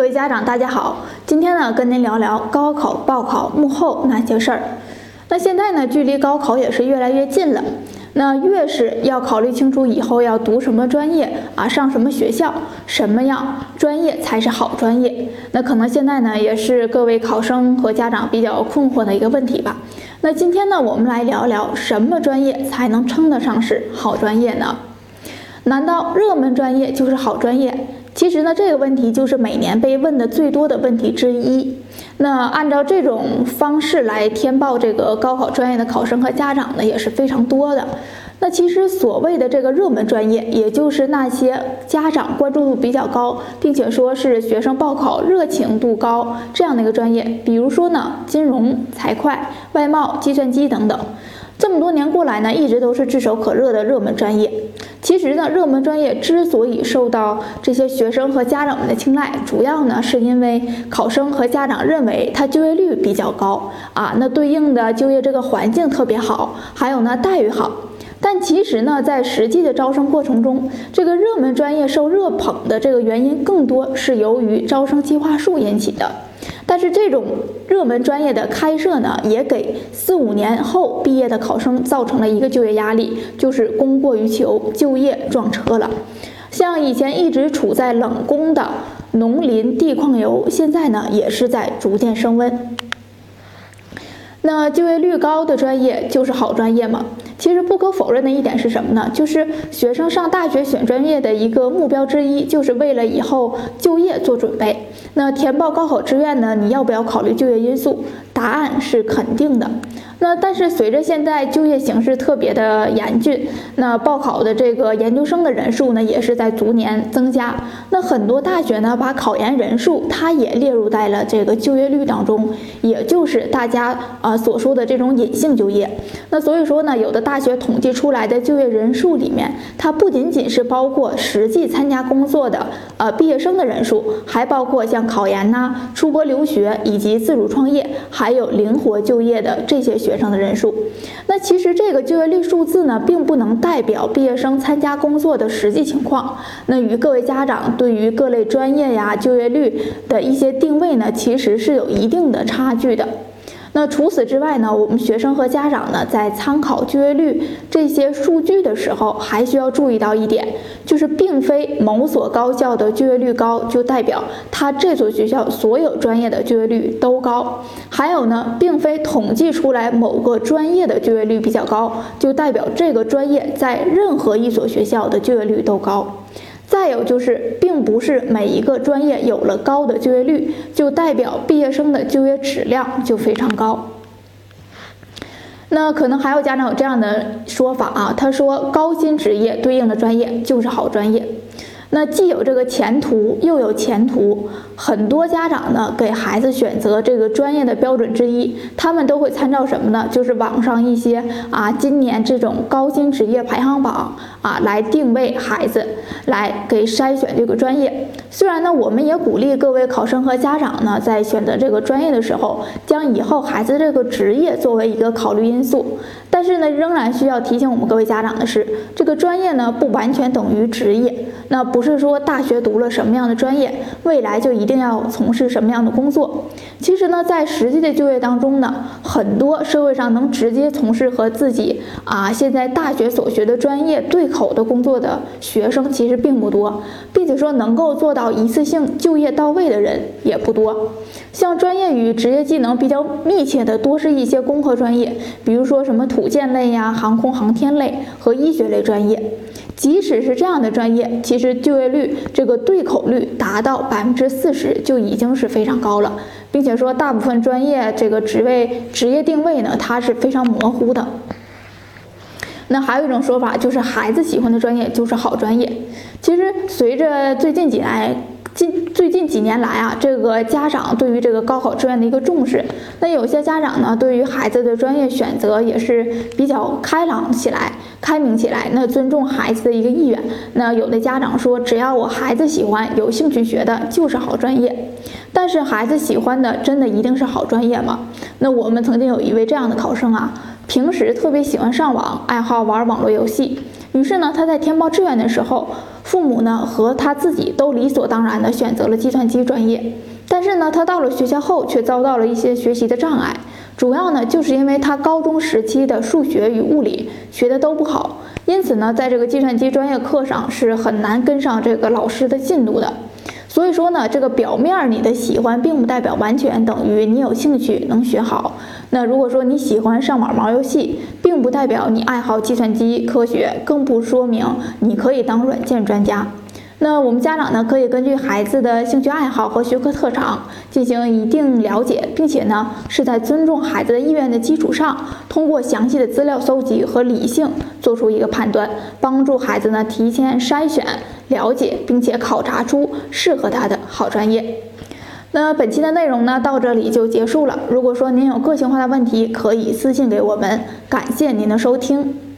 各位家长，大家好，今天呢跟您聊聊高考报考幕后那些事儿。那现在呢，距离高考也是越来越近了。那越是要考虑清楚以后要读什么专业啊，上什么学校，什么样专业才是好专业？那可能现在呢，也是各位考生和家长比较困惑的一个问题吧。那今天呢，我们来聊聊什么专业才能称得上是好专业呢？难道热门专业就是好专业？其实呢，这个问题就是每年被问的最多的问题之一。那按照这种方式来填报这个高考专业的考生和家长呢，也是非常多的。那其实所谓的这个热门专业，也就是那些家长关注度比较高，并且说是学生报考热情度高这样的一个专业，比如说呢，金融、财会、外贸、计算机等等。这么多年过来呢，一直都是炙手可热的热门专业。其实呢，热门专业之所以受到这些学生和家长们的青睐，主要呢是因为考生和家长认为它就业率比较高啊，那对应的就业这个环境特别好，还有呢待遇好。但其实呢，在实际的招生过程中，这个热门专业受热捧的这个原因，更多是由于招生计划数引起的。但是这种热门专业的开设呢，也给四五年后毕业的考生造成了一个就业压力，就是供过于求，就业撞车了。像以前一直处在冷宫的农林地矿油，现在呢也是在逐渐升温。那就业率高的专业就是好专业吗？其实不可否认的一点是什么呢？就是学生上大学选专业的一个目标之一，就是为了以后就业做准备。那填报高考志愿呢？你要不要考虑就业因素？答案是肯定的。那但是随着现在就业形势特别的严峻，那报考的这个研究生的人数呢，也是在逐年增加。那很多大学呢，把考研人数它也列入在了这个就业率当中，也就是大家啊所说的这种隐性就业。那所以说呢，有的大大学统计出来的就业人数里面，它不仅仅是包括实际参加工作的呃毕业生的人数，还包括像考研呐、出国留学以及自主创业，还有灵活就业的这些。学生的人数，那其实这个就业率数字呢，并不能代表毕业生参加工作的实际情况。那与各位家长对于各类专业呀就业率的一些定位呢，其实是有一定的差距的。那除此之外呢，我们学生和家长呢，在参考就业率这些数据的时候，还需要注意到一点，就是并非某所高校的就业率高，就代表它这所学校所有专业的就业率都高。还有呢，并非统计出来某个专业的就业率比较高，就代表这个专业在任何一所学校的就业率都高。再有就是，并不是每一个专业有了高的就业率，就代表毕业生的就业质量就非常高。那可能还有家长有这样的说法啊，他说高薪职业对应的专业就是好专业。那既有这个前途，又有前途，很多家长呢给孩子选择这个专业的标准之一，他们都会参照什么呢？就是网上一些啊，今年这种高薪职业排行榜啊，来定位孩子，来给筛选这个专业。虽然呢，我们也鼓励各位考生和家长呢，在选择这个专业的时候，将以后孩子这个职业作为一个考虑因素。但是呢，仍然需要提醒我们各位家长的是，这个专业呢不完全等于职业。那不是说大学读了什么样的专业，未来就一定要从事什么样的工作。其实呢，在实际的就业当中呢，很多社会上能直接从事和自己啊现在大学所学的专业对口的工作的学生其实并不多，并且说能够做到到一次性就业到位的人也不多。像专业与职业技能比较密切的，多是一些工科专业，比如说什么土建类呀、航空航天类和医学类专业。即使是这样的专业，其实就业率这个对口率达到百分之四十就已经是非常高了，并且说大部分专业这个职位职业定位呢，它是非常模糊的。那还有一种说法就是孩子喜欢的专业就是好专业。其实随着最近几年。近最近几年来啊，这个家长对于这个高考志愿的一个重视，那有些家长呢，对于孩子的专业选择也是比较开朗起来、开明起来，那尊重孩子的一个意愿。那有的家长说，只要我孩子喜欢、有兴趣学的，就是好专业。但是孩子喜欢的，真的一定是好专业吗？那我们曾经有一位这样的考生啊，平时特别喜欢上网，爱好玩网络游戏，于是呢，他在填报志愿的时候。父母呢和他自己都理所当然的选择了计算机专业，但是呢，他到了学校后却遭到了一些学习的障碍，主要呢就是因为他高中时期的数学与物理学的都不好，因此呢，在这个计算机专业课上是很难跟上这个老师的进度的。所以说呢，这个表面你的喜欢，并不代表完全等于你有兴趣能学好。那如果说你喜欢上网玩游戏，并不代表你爱好计算机科学，更不说明你可以当软件专家。那我们家长呢，可以根据孩子的兴趣爱好和学科特长进行一定了解，并且呢，是在尊重孩子的意愿的基础上，通过详细的资料搜集和理性做出一个判断，帮助孩子呢提前筛选、了解，并且考察出适合他的好专业。那本期的内容呢，到这里就结束了。如果说您有个性化的问题，可以私信给我们。感谢您的收听。